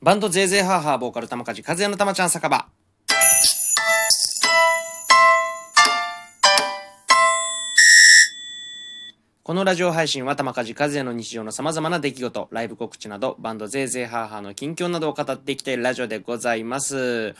バンドゼーゼーハーハーボーカル玉梶和也の玉ちゃん酒場。このラジオ配信は玉梶和也の日常の様々な出来事、ライブ告知など、バンドゼーゼーハーハーの近況などを語っていきたいラジオでございます。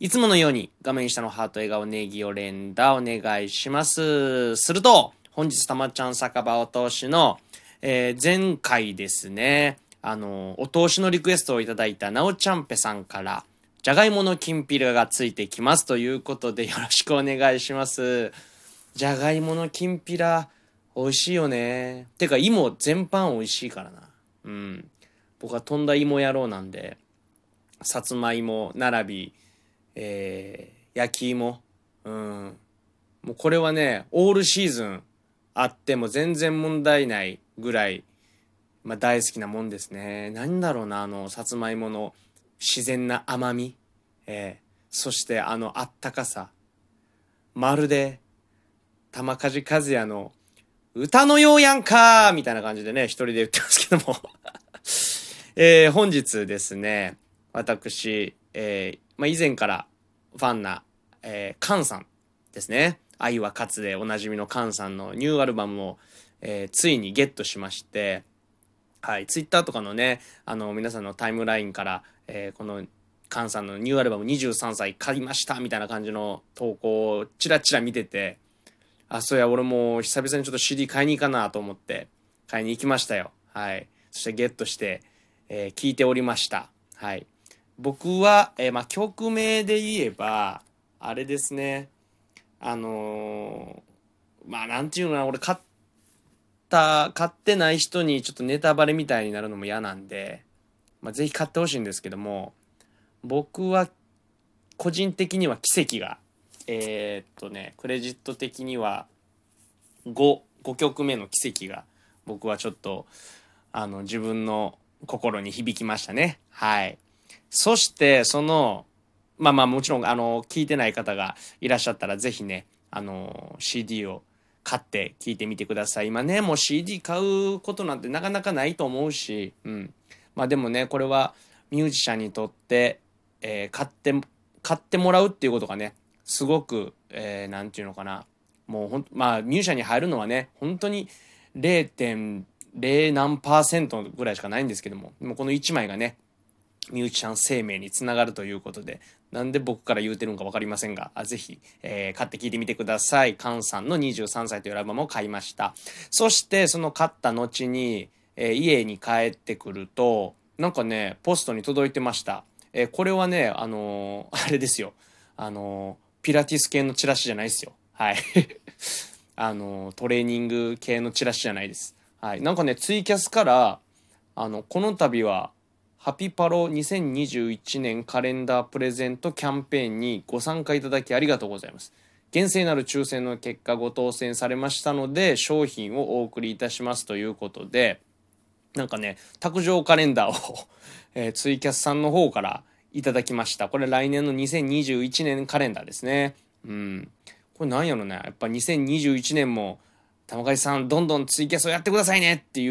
いつものように画面下のハート、笑顔、ネギを連打お願いします。すると、本日玉ちゃん酒場お通しの、えー前回ですね、あの、お通しのリクエストをいただいたなおちゃんぺさんから、じゃがいものきんぴらがついてきますということでよろしくお願いします。じゃがいものきんぴら、美味しいよね。てか、芋全般美味しいからな。うん。僕はとんだ芋野郎なんで、さつまいも並び、えー、焼き芋。うん。もうこれはね、オールシーズンあっても全然問題ないぐらい、まあ大好きなもんですね。なんだろうな、あの、さつまいもの自然な甘み。えー、そしてあのあったかさ。まるで、玉梶和也の歌のようやんかみたいな感じでね、一人で言ってますけども。えー本日ですね、私、えーまあ、以前からファンな、えー、カンさんですね。愛は勝つでおなじみのカンさんのニューアルバムを、えーついにゲットしまして、はい、ツイッターとかのね、あの、皆さんのタイムラインから、えーこの、カンさんのニューアルバム23歳買いましたみたいな感じの投稿をチラチラ見てて、あ、そうや、俺も久々にちょっと CD 買いに行かなと思って、買いに行きましたよ。はい。そしてゲットして、えー聞いておりました。はい。僕は、えーまあ、曲名で言えば、あれですね。あのーまあ、なんていうのかな、俺買った、買ってない人にちょっとネタバレみたいになるのも嫌なんで、まあ、ぜひ買ってほしいんですけども、僕は個人的には奇跡が、えーっとね、クレジット的には5、5曲目の奇跡が僕はちょっと、あの、自分の心に響きましたね。はい。そして、その、まあまあもちろん、あの、聞いてない方がいらっしゃったら、ぜひね、あの、CD を買って聞いてみてください。今ね、もう CD 買うことなんてなかなかないと思うし、うん。まあでもね、これはミュージシャンにとって、えー買って、買ってもらうっていうことがね、すごく、えーなんていうのかな。もうほん、まあミュージシャンに入るのはね、本当に0.0何パーセントぐらいしかないんですけども、でもこの1枚がね、ミュージシャン生命につながるということで、なんで僕から言うてるのか分かりませんが、あぜひ、えー買って聞いてみてください。カンさんの23歳というアルバムを買いました。そして、その買った後に、えー家に帰ってくると、なんかね、ポストに届いてました。えーこれはね、あのー あれですよ。あのピラティス系のチラシじゃないですよ。はい。あのトレーニング系のチラシじゃないです。はい。なんかね、ツイキャスから、あの、この度は、ハピパロ2021年カレンダープレゼントキャンペーンにご参加いただきありがとうございます。厳正なる抽選の結果ご当選されましたので、商品をお送りいたしますということで、なんかね、卓上カレンダーを、えーツイキャスさんの方からいただきました。これ来年の2021年カレンダーですね。うん。これなんやろね。やっぱ2021年も、玉梶さんどんどんツイキャスをやってくださいねってい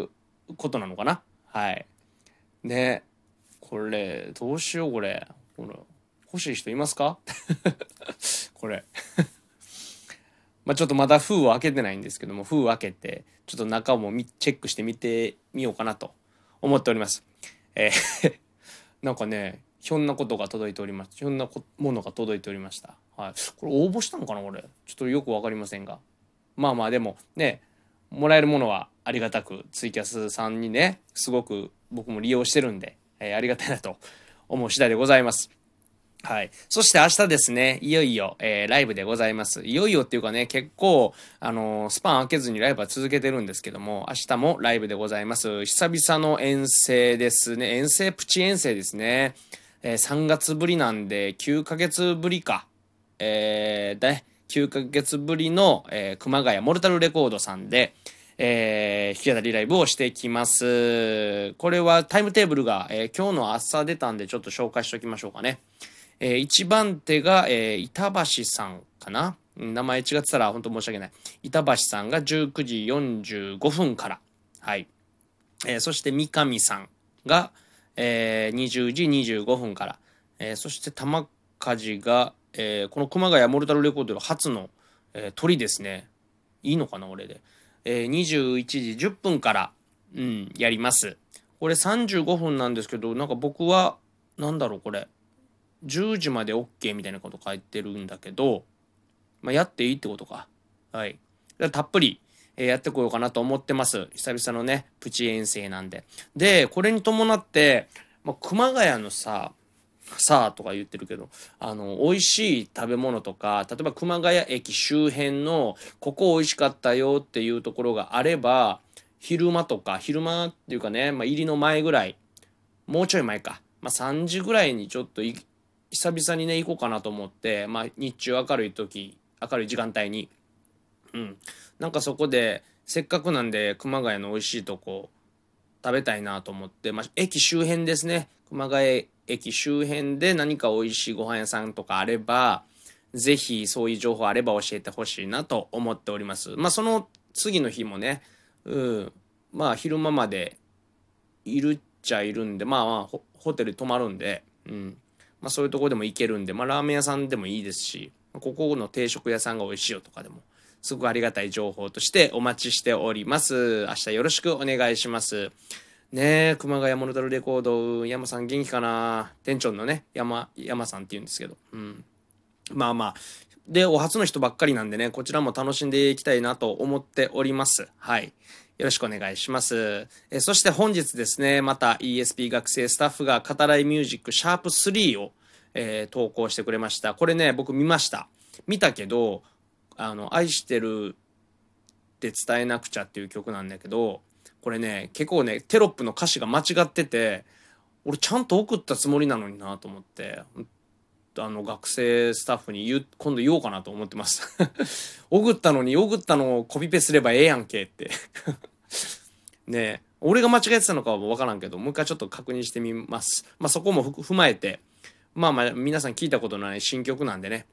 うことなのかな。はい。ねこれ、どうしようこれ。これ、欲しい人いますか？これ。まあちょっとまだ封を開けてないんですけども、封を開けて、ちょっと中もチェックしてみてみようかなと思っております。えー なんかね、ひょんなことが届いております。ひょんなものが届いておりました。はい。これ応募したのかなこれ。ちょっとよくわかりませんが。まあまあでも、ね、もらえるものはありがたく、ツイキャスさんにね、すごく僕も利用してるんで、えーありがたいなと思う次第でございます。はい。そして明日ですね、いよいよ、えーライブでございます。いよいよっていうかね、結構、あのースパン開けずにライブは続けてるんですけども、明日もライブでございます。久々の遠征ですね。遠征、プチ遠征ですね。えー3月ぶりなんで、9ヶ月ぶりか。えー、で、9ヶ月ぶりの、えー熊谷モルタルレコードさんで、えー弾き語りライブをしていきます。これはタイムテーブルが、えー今日の朝出たんでちょっと紹介しておきましょうかね。えー一番手が、えー板橋さんかな？名前違ってたら本当申し訳ない。板橋さんが19時45分から。はい。えーそして三上さんが、えー、20時25分から、えー、そして玉梶が、えー、この熊谷モルタルレコードの初の、えー、鳥ですね。いいのかな俺で、えー、21時10分から、うん、やります。これ35分なんですけどなんか僕はなんだろうこれ。10時まで OK みたいなこと書いてるんだけど、まあ、やっていいってことか。はい。たっぷりえやってこようかなと思ってます。久々のね、プチ遠征なんで。で、これに伴って、まあ、熊谷のさ、さあとか言ってるけど、あの、美味しい食べ物とか、例えば熊谷駅周辺の、ここ美味しかったよっていうところがあれば、昼間とか、昼間っていうかね、まあ、入りの前ぐらい、もうちょい前か、まあ、3時ぐらいにちょっと久々にね、行こうかなと思って、まあ、日中明るい時、明るい時間帯に、うん。なんかそこで、せっかくなんで熊谷の美味しいとこ食べたいなと思って、まあ、駅周辺ですね。熊谷駅周辺で何か美味しいご飯屋さんとかあれば、ぜひそういう情報あれば教えてほしいなと思っております。まあその次の日もね、うん、まあ昼間までいるっちゃいるんで、まあまあホテル泊まるんで、うん。まあそういうとこでも行けるんで、まあラーメン屋さんでもいいですし、ここの定食屋さんが美味しいよとかでもすごくありがたい情報としてお待ちしております。明日よろしくお願いします。ねえ、熊谷モノタルレコード、山さん元気かな？店長のね、山、山さんって言うんですけど。うん。まあまあ。で、お初の人ばっかりなんでね、こちらも楽しんでいきたいなと思っております。はい。よろしくお願いします。えそして本日ですね、また ESP 学生スタッフが語らいミュージックシャープ3を、えー、投稿してくれました。これね、僕見ました。見たけど、あの、愛してるって伝えなくちゃっていう曲なんだけど、これね、結構ね、テロップの歌詞が間違ってて、俺ちゃんと送ったつもりなのになと思って、あの、学生スタッフに言う、今度言おうかなと思ってます。送ったのに、送ったのをコピペすればええやんけって ね俺が間違えてたのかはわからんけど、もう一回ちょっと確認してみます。まあそこも踏まえて、まあまあ皆さん聞いたことのない新曲なんでね、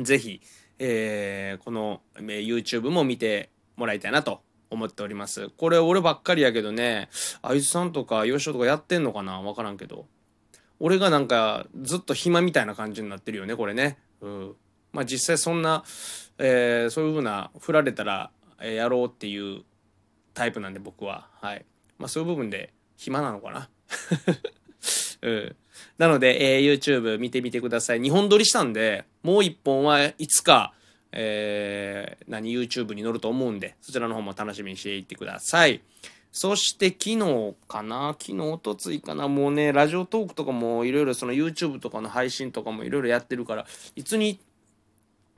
ぜひ、えー、この、YouTube も見てもらいたいなと思っております。これ俺ばっかりやけどね、あいつさんとか吉尾とかやってんのかな？わからんけど。俺がなんかずっと暇みたいな感じになってるよね、これね。うん。まあ実際そんな、えー、そういう風な振られたら、えー、やろうっていうタイプなんで僕は。はい。まあそういう部分で暇なのかな。うん。なので、えー、YouTube 見てみてください。2本撮りしたんで、もう1本はいつか、えー、何 YouTube に載ると思うんで、そちらの方も楽しみにしていってください。そして昨日かな？昨日、おとついかな？もうね、ラジオトークとかもいろいろその YouTube とかの配信とかもいろいろやってるから、いつに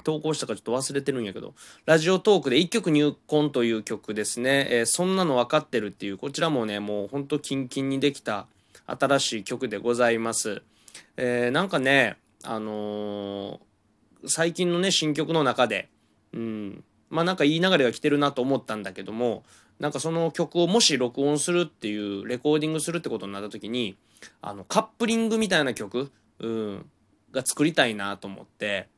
投稿したかちょっと忘れてるんやけど、ラジオトークで一曲入魂という曲ですね、えー、そんなの分かってるっていう、こちらもね、もうほんとキンキンにできた新しい曲でございます。えー、なんかね、あのー、最近のね、新曲の中で、うん、まあなんかいい流れが来てるなと思ったんだけども、なんかその曲をもし録音するっていう、レコーディングするってことになった時に、あの、カップリングみたいな曲、うん、が作りたいなと思って、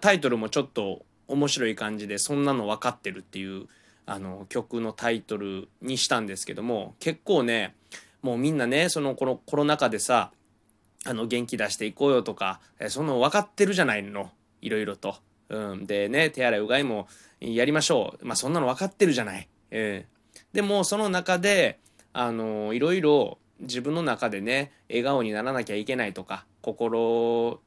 タイトルもちょっと面白い感じで、そんなの分かってるっていう、あの、曲のタイトルにしたんですけども、結構ね、もうみんなね、そのこのコロナ禍でさ、あの、元気出していこうよとか、えその分かってるじゃないの。いろいろと。うん。でね、手洗いうがいもやりましょう。まあ、そんなの分かってるじゃない。えー、でも、その中で、あのいろいろ自分の中でね、笑顔にならなきゃいけないとか、心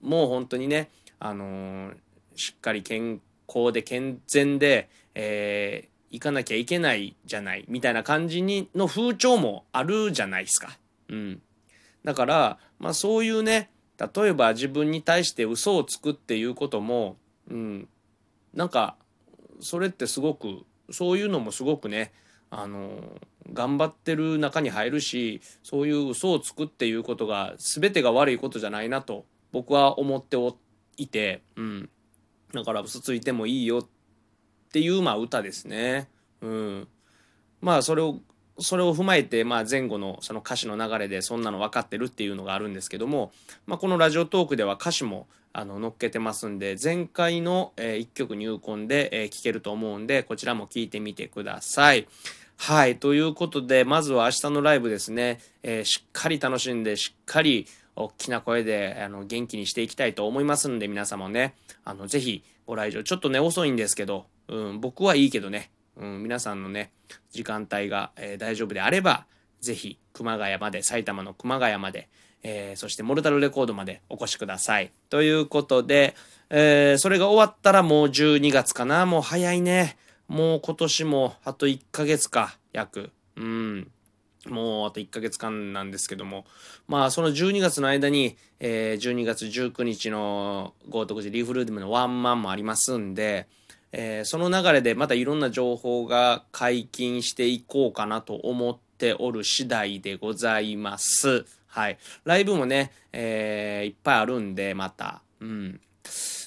も本当にね、あのしっかり健康で健全で、えー、行かなきゃいけないじゃないみたいな感じにの風潮もあるじゃないですか。うん。だから、まあそういうね、例えば自分に対して嘘をつくっていうことも、うん、なんかそれってすごくそういうのもすごくねあの頑張ってる中に入るしそういう嘘をつくっていうことが全てが悪いことじゃないなと僕は思っておいて、うん、だから嘘ついてもいいよってていうまあ歌ですね。うん。まあそれをそれを踏まえて、まあ、前後のその歌詞の流れでそんなの分かってるっていうのがあるんですけども、まあ、このラジオトークでは歌詞もあの載っけてますんで前回の、え、1曲入魂で、え、聴けると思うんでこちらも聴いてみてください。はい。ということで、まずは明日のライブですね、えーしっかり楽しんで、しっかり大きな声で、あの、元気にしていきたいと思いますんで、皆様ね、あの、ぜひご来場。ちょっとね、遅いんですけど、うん、僕はいいけどね、うん、皆さんのね、時間帯が、えー大丈夫であれば、ぜひ、熊谷まで、埼玉の熊谷まで、えーそしてモルタルレコードまでお越しください。ということで、えーそれが終わったらもう12月かな。もう早いね。もう今年もあと1ヶ月か、約。うん。もうあと1ヶ月間なんですけども、まあその12月の間に、えー12月19日の豪徳寺リーフルームのワンマンもありますんで、えーその流れでまたいろんな情報が解禁していこうかなと思っておる次第でございます。はい。ライブもね、えーいっぱいあるんで、また。うん。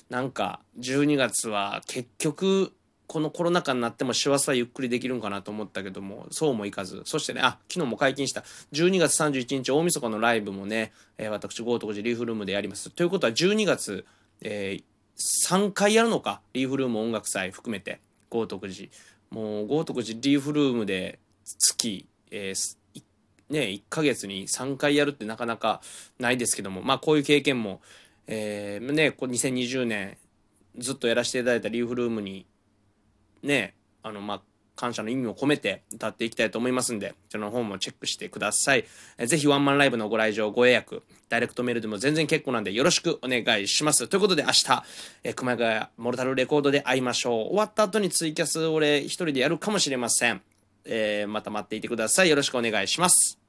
なんか、12月は結局、このコロナ禍になっても師走はゆっくりできるんかなと思ったけども、そうもいかず。そしてね、あ、昨日も解禁した、12月31日大晦日のライブもね、えー私、豪徳寺リーフルームでやります。ということは12月、えー3回やるのか、リーフルーム音楽祭含めて、豪徳寺。もう、豪徳寺リーフルームで月、えーね、1ヶ月に3回やるってなかなかないですけども、まあこういう経験も、えーね、こう2020年ずっとやらせていただいたリーフルームにね、あの、まあ、感謝の意味を込めて歌っていきたいと思いますんで、そちらの方もチェックしてください。えーぜひワンマンライブのご来場、ご予約、ダイレクトメールでも全然結構なんでよろしくお願いします。ということで明日、え熊谷モルタルレコードで会いましょう。終わった後にツイキャス俺一人でやるかもしれません。えーまた待っていてください。よろしくお願いします。